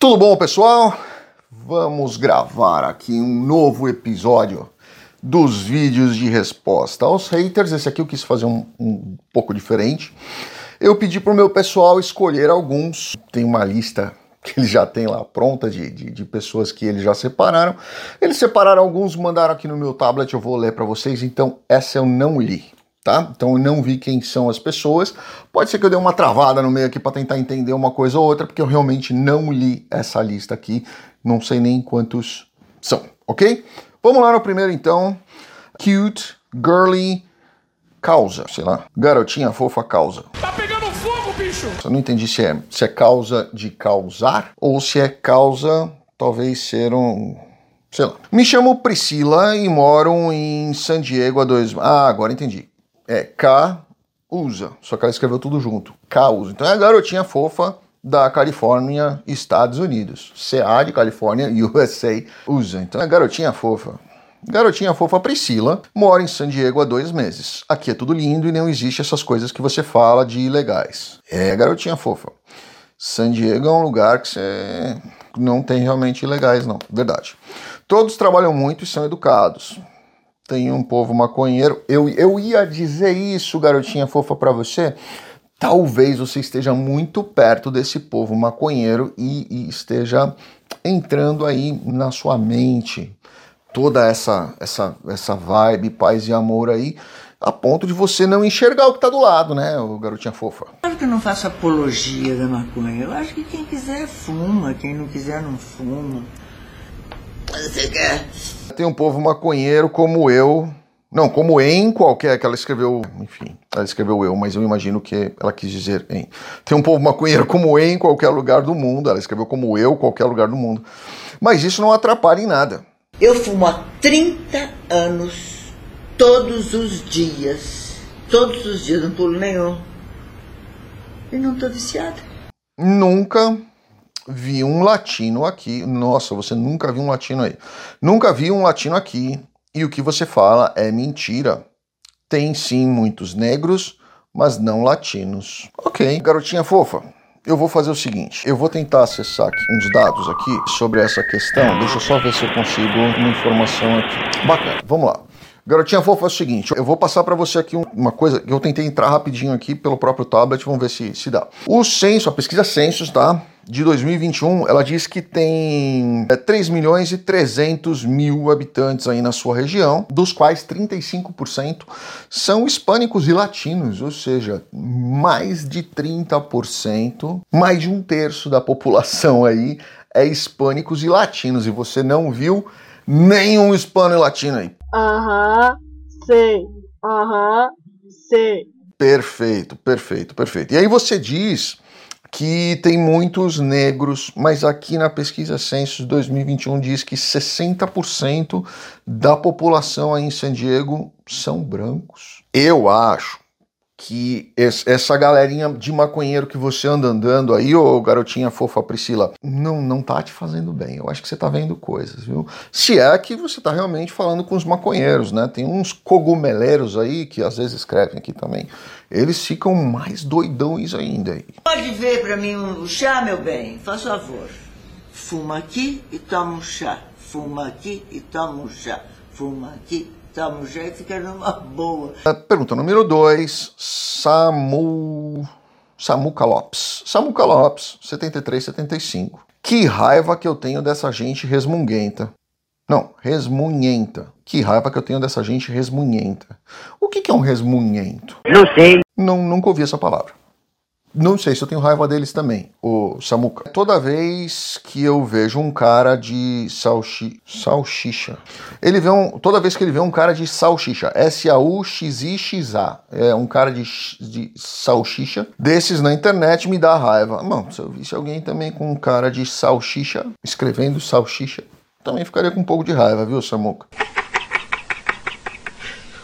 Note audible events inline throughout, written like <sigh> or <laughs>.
Tudo bom, pessoal? Vamos gravar aqui um novo episódio dos vídeos de resposta aos haters. Esse aqui eu quis fazer um, um pouco diferente. Eu pedi para o meu pessoal escolher alguns. Tem uma lista <laughs> que eles já têm lá pronta de, de, de, pessoas que eles já separaram. Eles separaram alguns, mandaram aqui no meu tablet, eu vou ler para vocês. Então, essa eu não li tá? Então eu não vi quem são as pessoas. Pode ser que eu dê uma travada no meio aqui para tentar entender uma coisa ou outra, porque eu realmente não li essa lista aqui. Não sei nem quantos são, ok? Vamos lá no primeiro então. Cute, girly, causa, sei lá. Garotinha fofa causa. Tá pegando fogo, bicho! Eu não entendi se é, se é causa de causar ou se é causa, talvez ser um sei lá. Me chamo Priscila e moro em San Diego há dois. Ah, agora entendi é K usa, só que ela escreveu tudo junto. K usa. Então é a garotinha fofa da Califórnia, Estados Unidos. CA de Califórnia, <laughs> USA usa. Então é a garotinha fofa. Garotinha fofa Priscila mora em San Diego há dois meses. Aqui é tudo lindo e não existe essas coisas que você fala de ilegais. É garotinha fofa. San Diego é um lugar que você não tem realmente ilegais, não. Verdade. Todos trabalham muito e são educados tem um povo maconheiro. Eu, eu ia dizer isso, garotinha fofa, para você. Talvez você esteja muito perto desse povo maconheiro e, e esteja entrando aí na sua mente toda essa essa essa vibe paz e amor aí a ponto de você não enxergar o que está do lado, né, o garotinha fofa. Claro que eu não faço apologia da maconha. Eu acho que quem quiser fuma, quem não quiser não fuma. Quer tem um povo maconheiro como eu. Não, como em qualquer, que ela escreveu, enfim, ela escreveu eu, mas eu imagino que ela quis dizer em. Tem um povo maconheiro como em qualquer lugar do mundo, ela escreveu como eu, qualquer lugar do mundo. Mas isso não atrapalha em nada. Eu fumo há 30 anos, todos os dias. Todos os dias, não pulo nenhum. E não tô viciada. Nunca vi um latino aqui. Nossa, você nunca viu um latino aí. Nunca vi um latino aqui. E o que você fala é mentira. Tem sim muitos negros, mas não latinos. Ok, garotinha fofa. Eu vou fazer o seguinte, eu vou tentar acessar aqui uns dados aqui sobre essa questão. Deixa eu só ver se eu consigo uma informação aqui. Bacana, vamos lá. Garotinha fofa é o seguinte, eu vou passar para você aqui uma coisa que eu tentei entrar rapidinho aqui pelo próprio tablet, vamos ver se, se dá. O censo, a pesquisa Census, tá? De 2021, ela diz que tem é, 3 milhões e 300 mil habitantes aí na sua região, dos quais 35% são hispânicos e latinos, ou seja, mais de 30%, mais de um terço da população aí é hispânicos e latinos, e você não viu nenhum hispano e latino aí. Aham, sei. Aham, sei. Perfeito, perfeito, perfeito. E aí você diz que tem muitos negros, mas aqui na pesquisa Census 2021 diz que 60% da população aí em San Diego são brancos. Eu acho que essa galerinha de maconheiro que você anda andando aí, ô garotinha fofa Priscila, não, não tá te fazendo bem. Eu acho que você tá vendo coisas, viu? Se é que você tá realmente falando com os maconheiros, né? Tem uns cogumeleiros aí que às vezes escrevem aqui também. Eles ficam mais doidões ainda aí. Pode ver para mim um chá, meu bem? Faz favor. Fuma aqui e toma um chá. Fuma aqui e toma um chá. Fuma aqui Samu já fica numa boa. Pergunta número 2, Samu... Samuca Lopes. Samuca Lopes, 73, 75. Que raiva que eu tenho dessa gente resmunguenta. Não, resmunhenta. Que raiva que eu tenho dessa gente resmunhenta. O que, que é um resmunhento? Não sei. Não, nunca ouvi essa palavra. Não sei se eu tenho raiva deles também, o Samuca. Toda vez que eu vejo um cara de salchi... salsicha, ele vê um... toda vez que ele vê um cara de salsicha, S-A-U-X-I-X-A, é um cara de, de salsicha, desses na internet me dá raiva. Mano, se eu visse alguém também com um cara de salsicha, escrevendo salsicha, também ficaria com um pouco de raiva, viu, Samuca?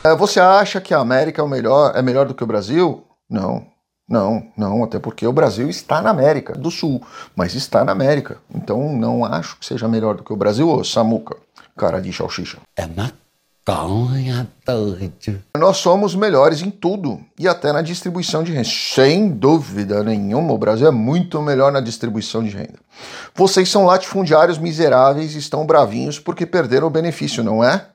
É, você acha que a América é, o melhor, é melhor do que o Brasil? Não. Não, não, até porque o Brasil está na América do Sul, mas está na América. Então não acho que seja melhor do que o Brasil, ô Samuca, cara de salsicha. I'm not Conha doido. Nós somos melhores em tudo e até na distribuição de renda. Sem dúvida nenhuma, o Brasil é muito melhor na distribuição de renda. Vocês são latifundiários miseráveis e estão bravinhos porque perderam o benefício, não é?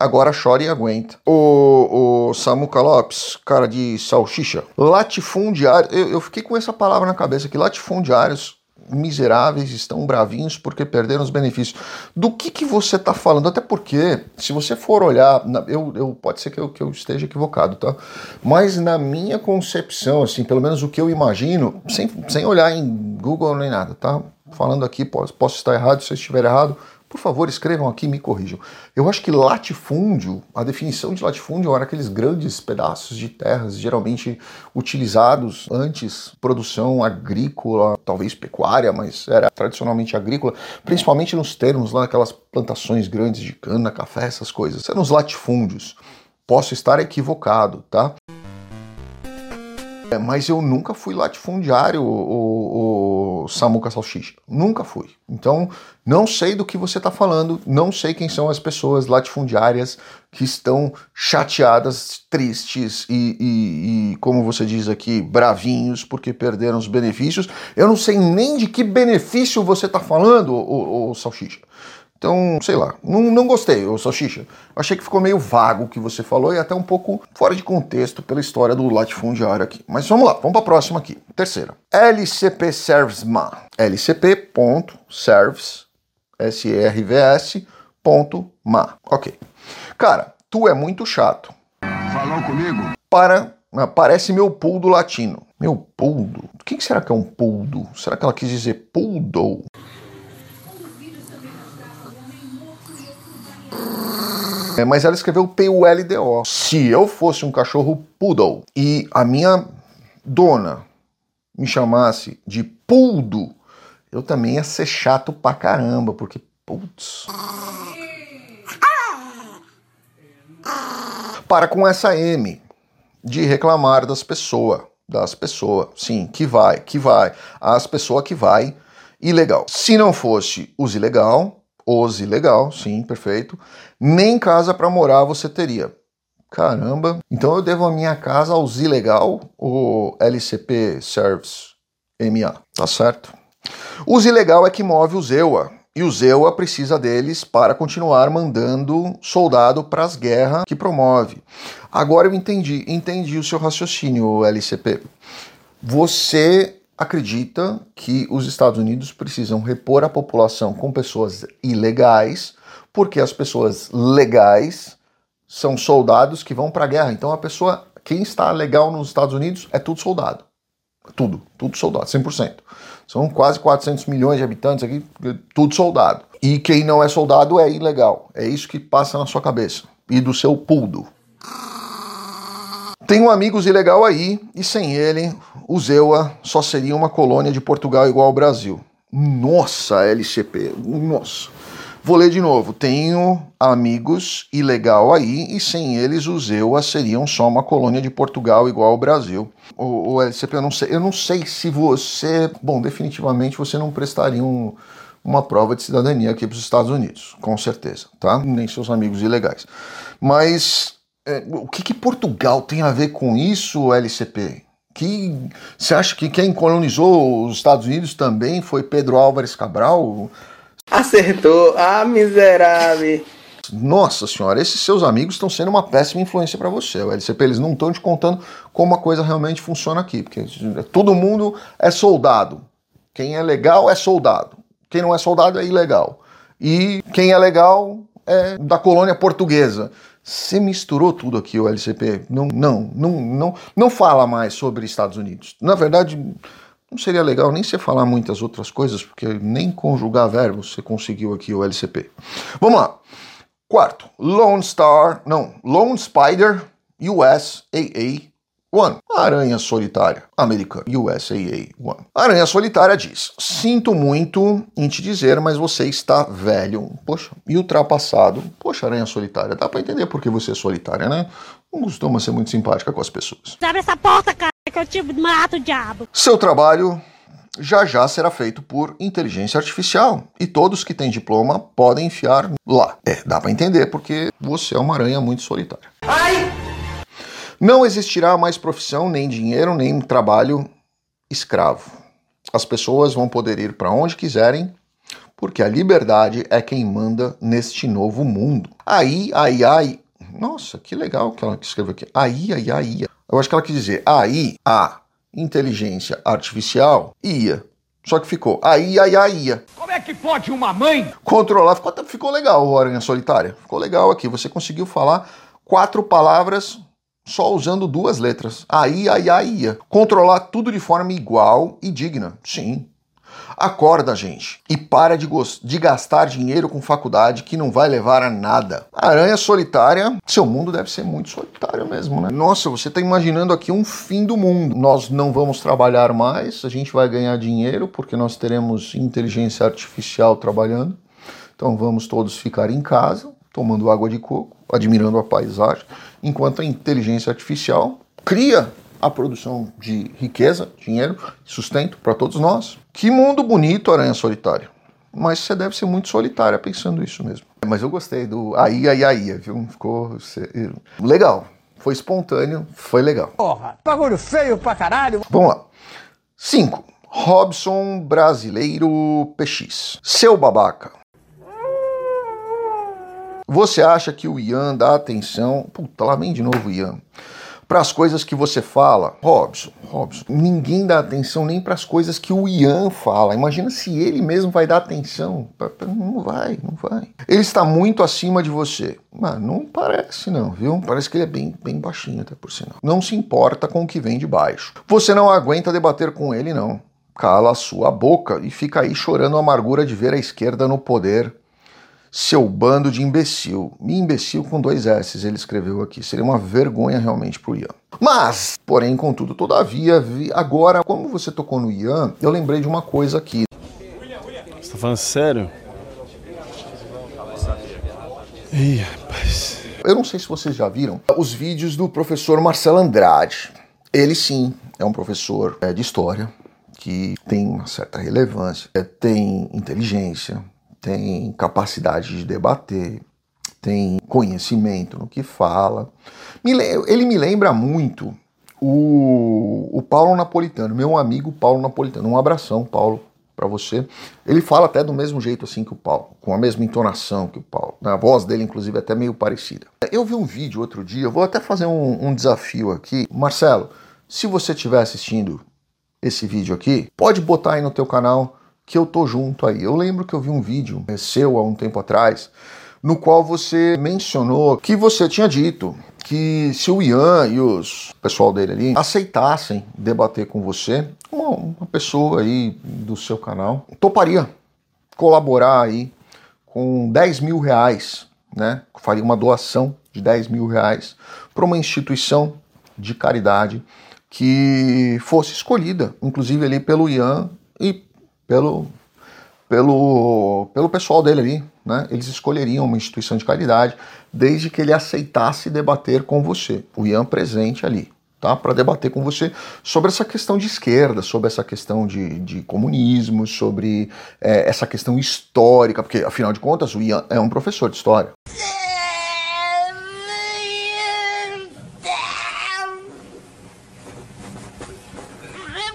Agora chora e aguenta. O, o Samuca Lopes, cara de salsicha. Latifundiário. Eu, eu fiquei com essa palavra na cabeça aqui. Latifundiários miseráveis estão bravinhos porque perderam os benefícios. Do que, que você está falando? Até porque, se você for olhar, eu, eu pode ser que eu, que eu esteja equivocado, tá? Mas na minha concepção, assim, pelo menos o que eu imagino, sem, sem olhar em Google nem nada, tá? Falando aqui, posso, posso estar errado, se eu estiver errado, por favor, escrevam aqui e me corrijam. Eu acho que latifúndio, a definição de latifúndio era aqueles grandes pedaços de terras, geralmente utilizados antes produção agrícola, talvez pecuária, mas era tradicionalmente agrícola, principalmente nos termos lá aquelas plantações grandes de cana, café, essas coisas. Eram os latifúndios. Posso estar equivocado, tá? É, mas eu nunca fui latifundiário, o, o, Samuca Salsicha. Nunca fui. Então, não sei do que você está falando, não sei quem são as pessoas latifundiárias que estão chateadas, tristes e, e, e, como você diz aqui, bravinhos porque perderam os benefícios. Eu não sei nem de que benefício você está falando, o, o Salsicha. Então, sei lá, não, não gostei, ô Salsicha. Achei que ficou meio vago o que você falou e até um pouco fora de contexto pela história do latifundiário aqui. Mas vamos lá, vamos para a próxima aqui. Terceira. LCP Servicema. lcp.service, S-E-R-V-S, ponto ma. Ok. Cara, tu é muito chato. Falou comigo? Para, ah, parece meu puldo latino. Meu puldo? O que será que é um puldo? Será que ela quis dizer poodle? É, mas ela escreveu P-U-L-D-O. Se eu fosse um cachorro poodle e a minha dona me chamasse de puldo, eu também ia ser chato pra caramba, porque, putz. Para com essa M de reclamar das pessoas. Das pessoas, sim, que vai, que vai. As pessoas que vai, ilegal. Se não fosse os ilegal, os ilegal, sim, perfeito. Nem casa para morar você teria. Caramba, então eu devo a minha casa aos ilegal ou LCP Service MA, tá certo? Os ilegal é que move o Zewa, e o Zewa precisa deles para continuar mandando soldado para as guerras que promove. Agora eu entendi, entendi o seu raciocínio, LCP. Você acredita que os Estados Unidos precisam repor a população com pessoas ilegais, porque as pessoas legais são soldados que vão para a guerra. Então a pessoa, quem está legal nos Estados Unidos é tudo soldado. Tudo, tudo soldado, 100%. São quase 400 milhões de habitantes aqui, tudo soldado. E quem não é soldado é ilegal. É isso que passa na sua cabeça e do seu puldo. Tenho amigos ilegal aí, e sem ele, o Zewa só seria uma colônia de Portugal igual ao Brasil. Nossa, LCP, nossa. Vou ler de novo. Tenho amigos ilegal aí, e sem eles o Zewa seriam só uma colônia de Portugal igual ao Brasil. O, o LCP, eu não sei, eu não sei se você. Bom, definitivamente você não prestaria um, uma prova de cidadania aqui para os Estados Unidos, com certeza, tá? Nem seus amigos ilegais. Mas é, o que, que, Portugal tem a ver com isso, LCP? Que você acha que quem colonizou os Estados Unidos também foi Pedro Álvares Cabral? Acertou, ah miserável. Nossa senhora, esses seus amigos estão sendo uma péssima influência para você. O LCP, eles não estão te contando como a coisa realmente funciona aqui, porque todo mundo é soldado. Quem é legal é soldado. Quem não é soldado é ilegal. E quem é legal é da colônia portuguesa. Você misturou tudo aqui, o LCP. Não, não, não, não, não fala mais sobre Estados Unidos. Na verdade, não seria legal nem você falar muitas outras coisas, porque nem conjugar verbos você conseguiu aqui, o LCP. Vamos lá. Quarto, Lone Star, não, Lone Spider USAA One. Aranha Solitária Americana, USAA One. Aranha Solitária diz: Sinto muito em te dizer, mas você está velho. Poxa, e ultrapassado. Poxa, Aranha Solitária, dá para entender por que você é solitária, né? Não costuma ser muito simpática com as pessoas. Abre essa porta, cara, que eu te mato, diabo. Seu trabalho já já será feito por inteligência artificial e todos que têm diploma podem enfiar lá. É, dá para entender porque você é uma aranha muito solitária. Não existirá mais profissão, nem dinheiro, nem trabalho escravo. As pessoas vão poder ir para onde quiserem, porque a liberdade é quem manda neste novo mundo. Aí, aí, aí. Nossa, que legal que ela escreveu aqui. Aí, aí, aí. Eu acho que ela quis dizer aí, a inteligência artificial ia. Só que ficou aí, aí, aí, ia. Como é que pode uma mãe Controlar, ficou, ficou legal o Aranha Solitária. Ficou legal aqui. Você conseguiu falar quatro palavras só usando duas letras. Aí, aí, aí, ia. Controlar tudo de forma igual e digna. Sim. Acorda, gente, e para de, de gastar dinheiro com faculdade que não vai levar a nada. Aranha solitária, seu mundo deve ser muito solitário mesmo, né? Nossa, você tá imaginando aqui um fim do mundo. Nós não vamos trabalhar mais, a gente vai ganhar dinheiro porque nós teremos inteligência artificial trabalhando. Então vamos todos ficar em casa, tomando água de coco, admirando a paisagem, enquanto a inteligência artificial cria a produção de riqueza, dinheiro, sustento para todos nós. Que mundo bonito, Aranha Solitária. Mas você deve ser muito solitária pensando isso mesmo. Mas eu gostei do aí, aí, aí, viu? Ficou legal. Foi espontâneo, foi legal. porra? Bagulho feio pra caralho. Vamos lá. 5. Robson Brasileiro PX. Seu babaca. Você acha que o Ian dá atenção. Puta, lá vem de novo o Ian. Para as coisas que você fala. Robson, Robson, ninguém dá atenção nem para as coisas que o Ian fala. Imagina se ele mesmo vai dar atenção. Não vai, não vai. Ele está muito acima de você. Mas não parece, não, viu? Parece que ele é bem, bem baixinho, até por sinal. Não se importa com o que vem de baixo. Você não aguenta debater com ele, não. Cala a sua boca e fica aí chorando a amargura de ver a esquerda no poder. Seu bando de imbecil. Imbecil com dois S, ele escreveu aqui. Seria uma vergonha realmente pro Ian. Mas, porém, contudo, todavia, vi- agora, como você tocou no Ian, eu lembrei de uma coisa aqui. Você tá falando sério? Ih, rapaz. Eu não sei se vocês já viram os vídeos do professor Marcelo Andrade. Ele sim é um professor é, de história que tem uma certa relevância, é, tem inteligência, tem capacidade de debater, tem conhecimento no que fala. Ele me lembra muito o, o Paulo Napolitano, meu amigo Paulo Napolitano. Um abração, Paulo, para você. Ele fala até do mesmo jeito assim que o Paulo, com a mesma entonação que o Paulo. A voz dele, inclusive, é até meio parecida. Eu vi um vídeo outro dia, vou até fazer um, um desafio aqui. Marcelo, se você estiver assistindo esse vídeo aqui, pode botar aí no teu canal que eu tô junto aí. Eu lembro que eu vi um vídeo é, seu há um tempo atrás, no qual você mencionou que você tinha dito que se o Ian e os pessoal dele ali aceitassem debater com você, uma pessoa aí do seu canal toparia colaborar aí com 10 mil reais, né? Faria uma doação de 10 mil reais para uma instituição de caridade que fosse escolhida, inclusive ali pelo Ian e pelo, pelo, pelo pessoal dele ali, né? Eles escolheriam uma instituição de caridade desde que ele aceitasse debater com você, o Ian presente ali, tá? Para debater com você sobre essa questão de esquerda, sobre essa questão de, de comunismo, sobre é, essa questão histórica, porque afinal de contas o Ian é um professor de história.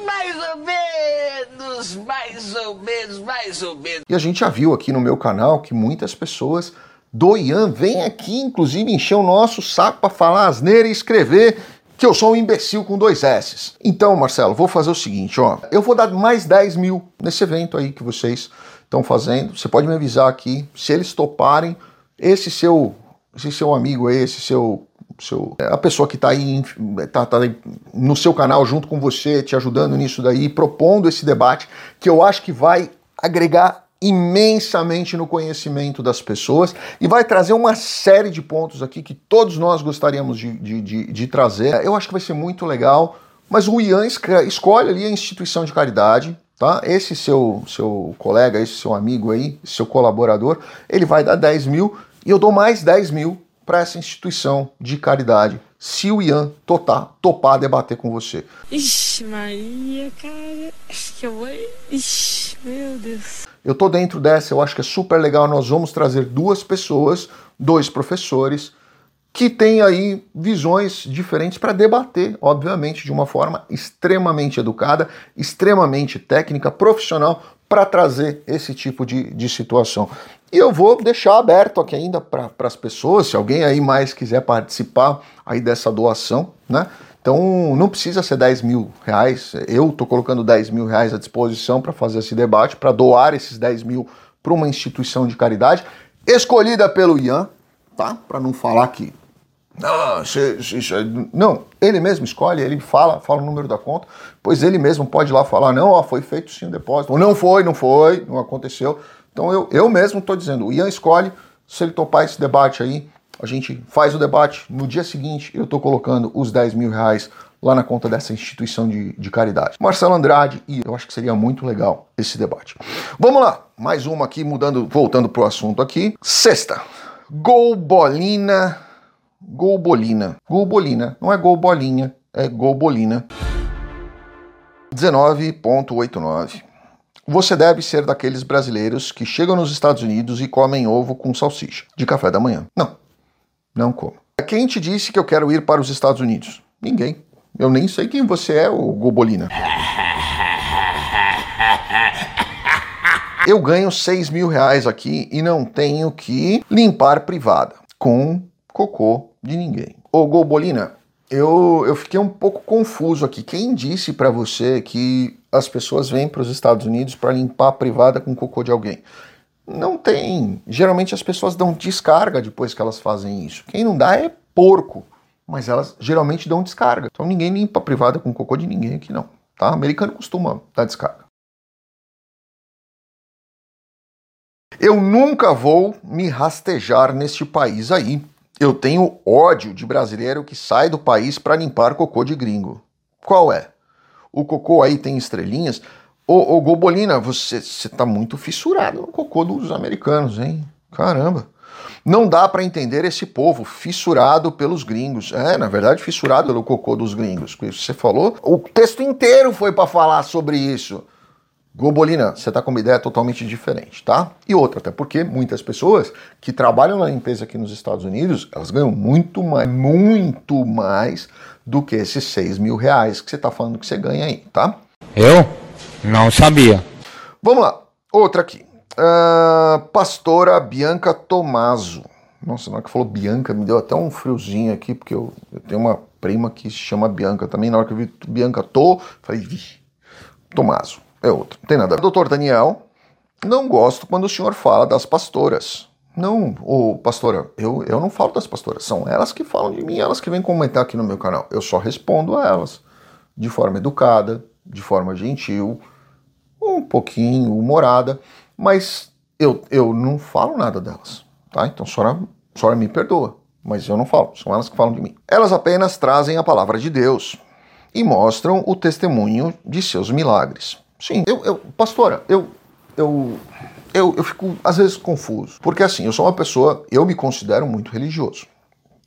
Mais ou menos, mais ou menos, mais ou menos. E a gente já viu aqui no meu canal que muitas pessoas do Ian vêm aqui, inclusive, encher o nosso saco para falar asneira e escrever que eu sou um imbecil com dois S. Então, Marcelo, vou fazer o seguinte, ó. Eu vou dar mais 10 mil nesse evento aí que vocês estão fazendo. Você pode me avisar aqui, se eles toparem, esse seu, esse seu amigo aí, esse seu seu, a pessoa que está aí, tá, tá no seu canal junto com você, te ajudando nisso daí, propondo esse debate, que eu acho que vai agregar imensamente no conhecimento das pessoas e vai trazer uma série de pontos aqui que todos nós gostaríamos de, de, de, de trazer. Eu acho que vai ser muito legal, mas o Ian escolhe ali a instituição de caridade, tá? Esse seu, seu colega, esse seu amigo aí, seu colaborador, ele vai dar 10 mil e eu dou mais 10 mil para essa instituição de caridade. Se o Ian topar, topar debater com você. Ixi, Maria, cara. Acho que eu vou. Ixi, meu Deus. Eu tô dentro dessa, eu acho que é super legal. Nós vamos trazer duas pessoas, dois professores, que têm aí visões diferentes para debater, obviamente, de uma forma extremamente educada, extremamente técnica, profissional, para trazer esse tipo de, de situação. E eu vou deixar aberto aqui ainda para as pessoas, se alguém aí mais quiser participar aí dessa doação, né? Então não precisa ser 10 mil reais, eu estou colocando 10 mil reais à disposição para fazer esse debate, para doar esses 10 mil para uma instituição de caridade, escolhida pelo Ian, tá? Para não falar que não, não, ele mesmo escolhe, ele fala, fala o número da conta, pois ele mesmo pode lá falar, não, ó, foi feito sim o depósito, ou não foi, não foi, não aconteceu. Então eu, eu mesmo estou dizendo, o Ian escolhe, se ele topar esse debate aí, a gente faz o debate, no dia seguinte eu estou colocando os 10 mil reais lá na conta dessa instituição de, de caridade. Marcelo Andrade, e eu acho que seria muito legal esse debate. Vamos lá, mais uma aqui, mudando, voltando pro assunto aqui. Sexta, Gol Bolina Golbolina. Golbolina. Não é golbolinha, é golbolina. 19.89. Você deve ser daqueles brasileiros que chegam nos Estados Unidos e comem ovo com salsicha de café da manhã. Não, não como. Quem te disse que eu quero ir para os Estados Unidos? Ninguém. Eu nem sei quem você é, o Golbolina. Eu ganho 6 mil reais aqui e não tenho que limpar privada com cocô de ninguém. Ô Golbolina, eu, eu fiquei um pouco confuso aqui. Quem disse para você que as pessoas vêm para os Estados Unidos para limpar a privada com cocô de alguém? Não tem. Geralmente as pessoas dão descarga depois que elas fazem isso. Quem não dá é porco, mas elas geralmente dão descarga. Então ninguém limpa a privada com cocô de ninguém aqui não. Tá? Americano costuma dar descarga. Eu nunca vou me rastejar neste país aí. Eu tenho ódio de brasileiro que sai do país para limpar cocô de gringo. Qual é? O cocô aí tem estrelinhas? Ô, ô Gobolina, você, você tá muito fissurado no cocô dos americanos, hein? Caramba. Não dá para entender esse povo fissurado pelos gringos. É, na verdade, fissurado pelo cocô dos gringos. Você falou, o texto inteiro foi para falar sobre isso. Globolina, você está com uma ideia totalmente diferente, tá? E outra, até porque muitas pessoas que trabalham na limpeza aqui nos Estados Unidos, elas ganham muito mais, muito mais do que esses 6 mil reais que você está falando que você ganha aí, tá? Eu? Não sabia. Vamos lá, outra aqui. Uh, pastora Bianca Tomaso. Nossa, na hora que falou Bianca, me deu até um friozinho aqui, porque eu, eu tenho uma prima que se chama Bianca também. Na hora que eu vi Bianca Tô, falei, vi, Tomaso é outro. Não tem nada. Doutor Daniel, não gosto quando o senhor fala das pastoras. Não, ô pastora, eu, eu não falo das pastoras, são elas que falam de mim, elas que vêm comentar aqui no meu canal. Eu só respondo a elas de forma educada, de forma gentil, um pouquinho humorada, mas eu, eu não falo nada delas, tá? Então a senhora, a senhora me perdoa, mas eu não falo, são elas que falam de mim. Elas apenas trazem a palavra de Deus e mostram o testemunho de seus milagres. Sim, eu, eu pastora, eu, eu, eu, eu fico às vezes confuso. Porque assim, eu sou uma pessoa, eu me considero muito religioso.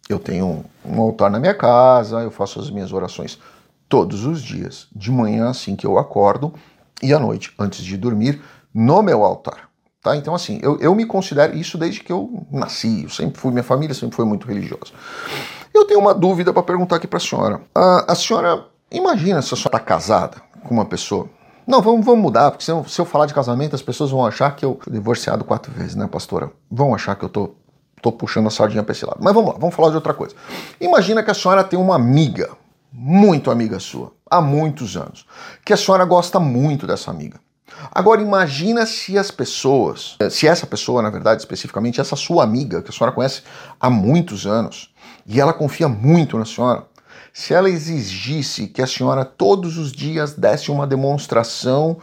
Eu tenho um altar na minha casa, eu faço as minhas orações todos os dias, de manhã assim que eu acordo e à noite, antes de dormir, no meu altar. Tá? Então, assim, eu, eu me considero isso desde que eu nasci. Eu sempre fui, minha família sempre foi muito religiosa. Eu tenho uma dúvida para perguntar aqui para a senhora. A, a senhora, imagina se a senhora está casada com uma pessoa não, vamos, vamos mudar, porque se eu, se eu falar de casamento, as pessoas vão achar que eu fui divorciado quatro vezes, né, pastora? Vão achar que eu tô, tô puxando a sardinha para esse lado. Mas vamos lá, vamos falar de outra coisa. Imagina que a senhora tem uma amiga, muito amiga sua, há muitos anos, que a senhora gosta muito dessa amiga. Agora imagina se as pessoas, se essa pessoa, na verdade, especificamente, essa sua amiga, que a senhora conhece há muitos anos, e ela confia muito na senhora, se ela exigisse que a senhora todos os dias desse uma demonstração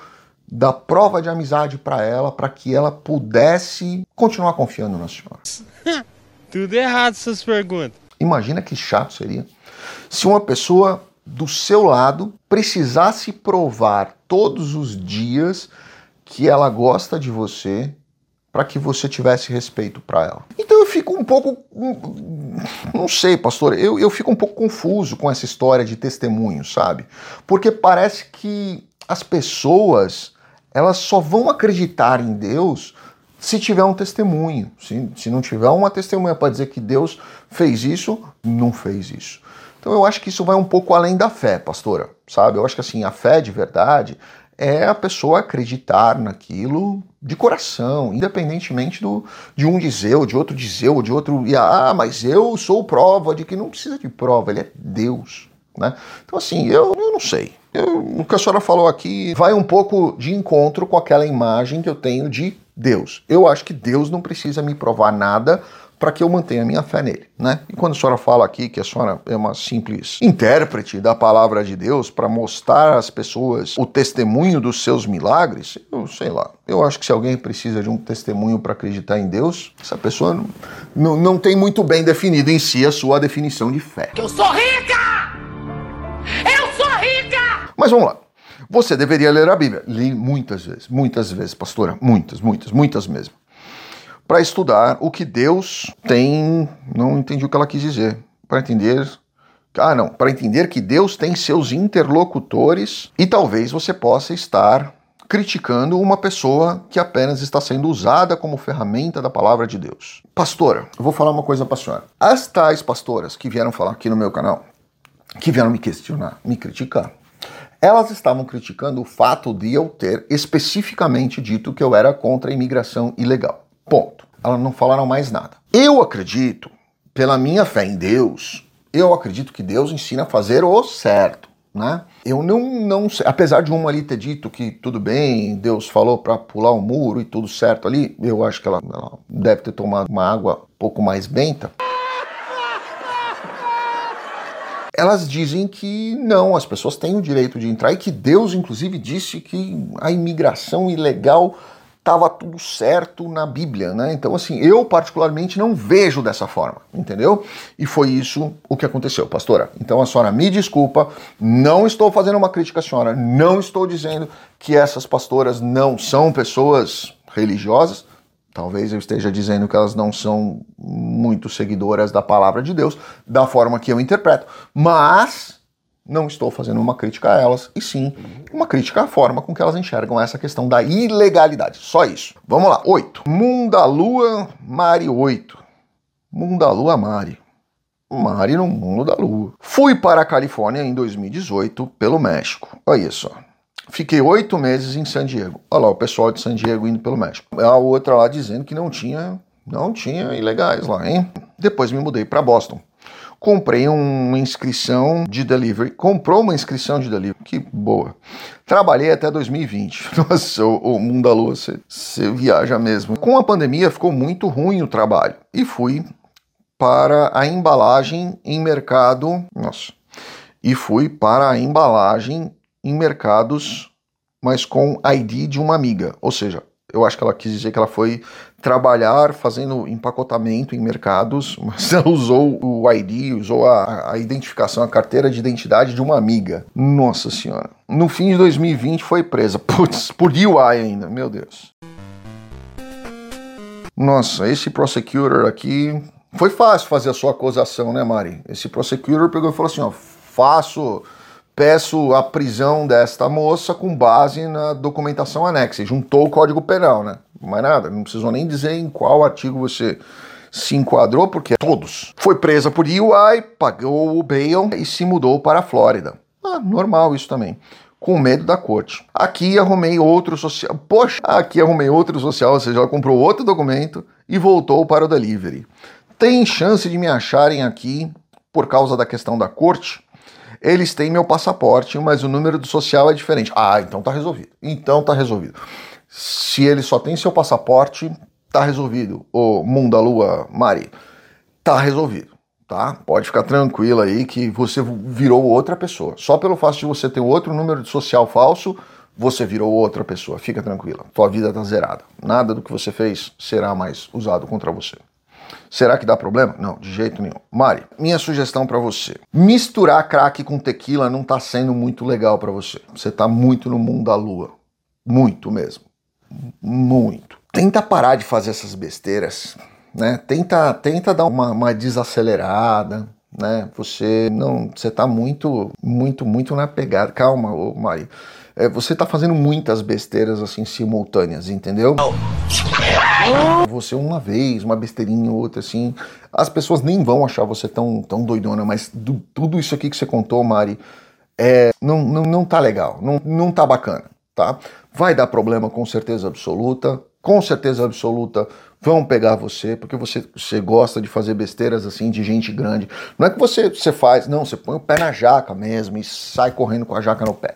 da prova de amizade para ela, para que ela pudesse continuar confiando na senhora. <laughs> Tudo errado essas perguntas. Imagina que chato seria se uma pessoa do seu lado precisasse provar todos os dias que ela gosta de você para que você tivesse respeito para ela. Então eu fico um pouco. hum, Não sei, pastor, eu, eu fico um pouco confuso com essa história de testemunho, sabe? Porque parece que as pessoas elas só vão acreditar em Deus se tiver um testemunho. Se, se não tiver uma testemunha para dizer que Deus fez isso, não fez isso. Então eu acho que isso vai um pouco além da fé, pastora, sabe? Eu acho que assim, a fé de verdade é a pessoa acreditar naquilo de coração, independentemente do, de um dizer, ou de outro dizer, ou de outro. e, Ah, mas eu sou prova de que não precisa de prova, ele é Deus. Né? Então, assim, eu, eu não sei. Eu- o que a senhora falou aqui vai um pouco de encontro com aquela imagem que eu tenho de Deus. Eu acho que Deus não precisa me provar nada para que eu mantenha a minha fé nele, né? E quando a senhora fala aqui que a senhora é uma simples intérprete da palavra de Deus para mostrar às pessoas o testemunho dos seus milagres, eu sei lá. Eu acho que se alguém precisa de um testemunho para acreditar em Deus, essa pessoa não, não, não tem muito bem definido em si a sua definição de fé. Eu sou rica! Eu sou rica! Mas vamos lá. Você deveria ler a Bíblia. Li muitas vezes, muitas vezes, pastora. Muitas, muitas, muitas mesmo. Para estudar o que Deus tem. Não entendi o que ela quis dizer. Para entender. Ah, não. Para entender que Deus tem seus interlocutores e talvez você possa estar criticando uma pessoa que apenas está sendo usada como ferramenta da palavra de Deus. Pastora, eu vou falar uma coisa para a senhora. As tais pastoras que vieram falar aqui no meu canal, que vieram me questionar, me criticar, elas estavam criticando o fato de eu ter especificamente dito que eu era contra a imigração ilegal. Ponto. Elas não falaram mais nada. Eu acredito, pela minha fé em Deus, eu acredito que Deus ensina a fazer o certo. Né? Eu não, não sei, apesar de uma ali ter dito que tudo bem, Deus falou para pular o muro e tudo certo ali, eu acho que ela, ela deve ter tomado uma água um pouco mais benta. elas dizem que não, as pessoas têm o direito de entrar e que Deus, inclusive, disse que a imigração ilegal estava tudo certo na Bíblia, né? Então, assim, eu particularmente não vejo dessa forma, entendeu? E foi isso o que aconteceu, pastora. Então, a senhora me desculpa, não estou fazendo uma crítica à senhora, não estou dizendo que essas pastoras não são pessoas religiosas, Talvez eu esteja dizendo que elas não são muito seguidoras da palavra de Deus, da forma que eu interpreto. Mas não estou fazendo uma crítica a elas, e sim uma crítica à forma com que elas enxergam essa questão da ilegalidade. Só isso. Vamos lá. 8. Mundalua Mari 8. Mundalua Mari. Mari no mundo da lua. Fui para a Califórnia em 2018 pelo México. Olha só. Fiquei oito meses em San Diego. Olha lá, o pessoal de San Diego indo pelo México. A outra lá dizendo que não tinha, não tinha ilegais lá, hein? Depois me mudei para Boston. Comprei uma inscrição de delivery. Comprou uma inscrição de delivery. Que boa. Trabalhei até 2020. <laughs> Nossa, o, mundo da lua, você, você viaja mesmo. Com a pandemia ficou muito ruim o trabalho. E fui para a embalagem em mercado. Nossa. E fui para a embalagem em mercados, mas com ID de uma amiga. Ou seja, eu acho que ela quis dizer que ela foi trabalhar fazendo empacotamento em mercados, <laughs> mas ela usou o ID, usou a, a identificação, a carteira de identidade de uma amiga. Nossa senhora. No fim de 2020 foi presa. Putz, por DUI ainda, meu Deus. Nossa, esse prosecutor aqui. Foi fácil fazer a sua acusação, né, Mari? Esse prosecutor pegou e falou assim: ó, faço peço a prisão desta moça com base na documentação anexa. E juntou o Código Penal, né? Mais nada, não precisou nem dizer em qual artigo você se enquadrou, porque todos. Foi presa por DUI, pagou o bail e se mudou para a Flórida. Ah, normal isso também. Com medo da corte. Aqui arrumei outro social. Poxa, aqui arrumei outro social, ou seja, ela comprou outro documento e voltou para o delivery. Tem chance de me acharem aqui por causa da questão da corte? Eles têm meu passaporte, mas o número do social é diferente. Ah, então tá resolvido. Então tá resolvido. Se ele só tem seu passaporte, tá resolvido. O mundo da lua, Mari, tá resolvido, tá? Pode ficar tranquila aí que você virou outra pessoa. Só pelo fato de você ter outro número de social falso, você virou outra pessoa. Fica tranquila. Tua vida tá zerada. Nada do que você fez será mais usado contra você. Será que dá problema? Não, de jeito nenhum. Mari, minha sugestão para você: misturar crack com tequila não tá sendo muito legal para você. Você tá muito no mundo da lua. Muito mesmo. Muito. tenta parar de fazer essas besteiras, né? Tenta, tenta dar uma, uma desacelerada, né? Você não, você tá muito, muito, muito na pegada. Calma, ô Mari. É, você tá fazendo muitas besteiras assim simultâneas, entendeu? Você uma vez, uma besteirinha, outra assim. As pessoas nem vão achar você tão, tão doidona, mas do, tudo isso aqui que você contou, Mari, é, não, não, não tá legal, não, não tá bacana, tá? Vai dar problema com certeza absoluta, com certeza absoluta vão pegar você, porque você, você gosta de fazer besteiras assim de gente grande. Não é que você, você faz, não, você põe o pé na jaca mesmo e sai correndo com a jaca no pé.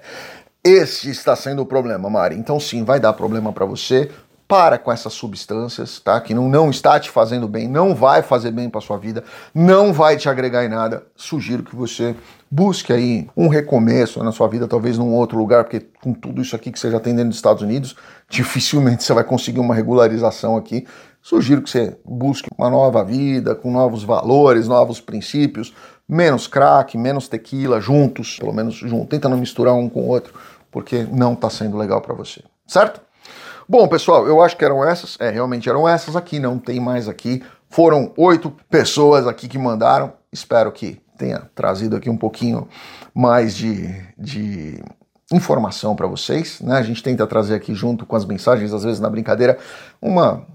Esse está sendo o problema, Mari. Então sim, vai dar problema para você. Para com essas substâncias, tá? Que não, não está te fazendo bem, não vai fazer bem para sua vida, não vai te agregar em nada. Sugiro que você busque aí um recomeço na sua vida, talvez num outro lugar, porque com tudo isso aqui que você já tem dentro dos Estados Unidos, dificilmente você vai conseguir uma regularização aqui. Sugiro que você busque uma nova vida, com novos valores, novos princípios, menos crack, menos tequila, juntos, pelo menos juntos. Tenta não misturar um com o outro, porque não está sendo legal para você, certo? Bom, pessoal, eu acho que eram essas. É, realmente eram essas aqui, não tem mais aqui. Foram oito pessoas aqui que mandaram. Espero que tenha trazido aqui um pouquinho mais de, de informação para vocês. Né? A gente tenta trazer aqui junto com as mensagens, às vezes na brincadeira, uma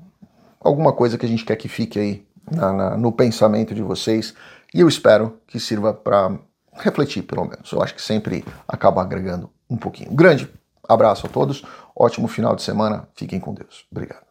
alguma coisa que a gente quer que fique aí na, na, no pensamento de vocês. E eu espero que sirva para refletir, pelo menos. Eu acho que sempre acaba agregando um pouquinho. Grande abraço a todos, ótimo final de semana, fiquem com Deus. Obrigado.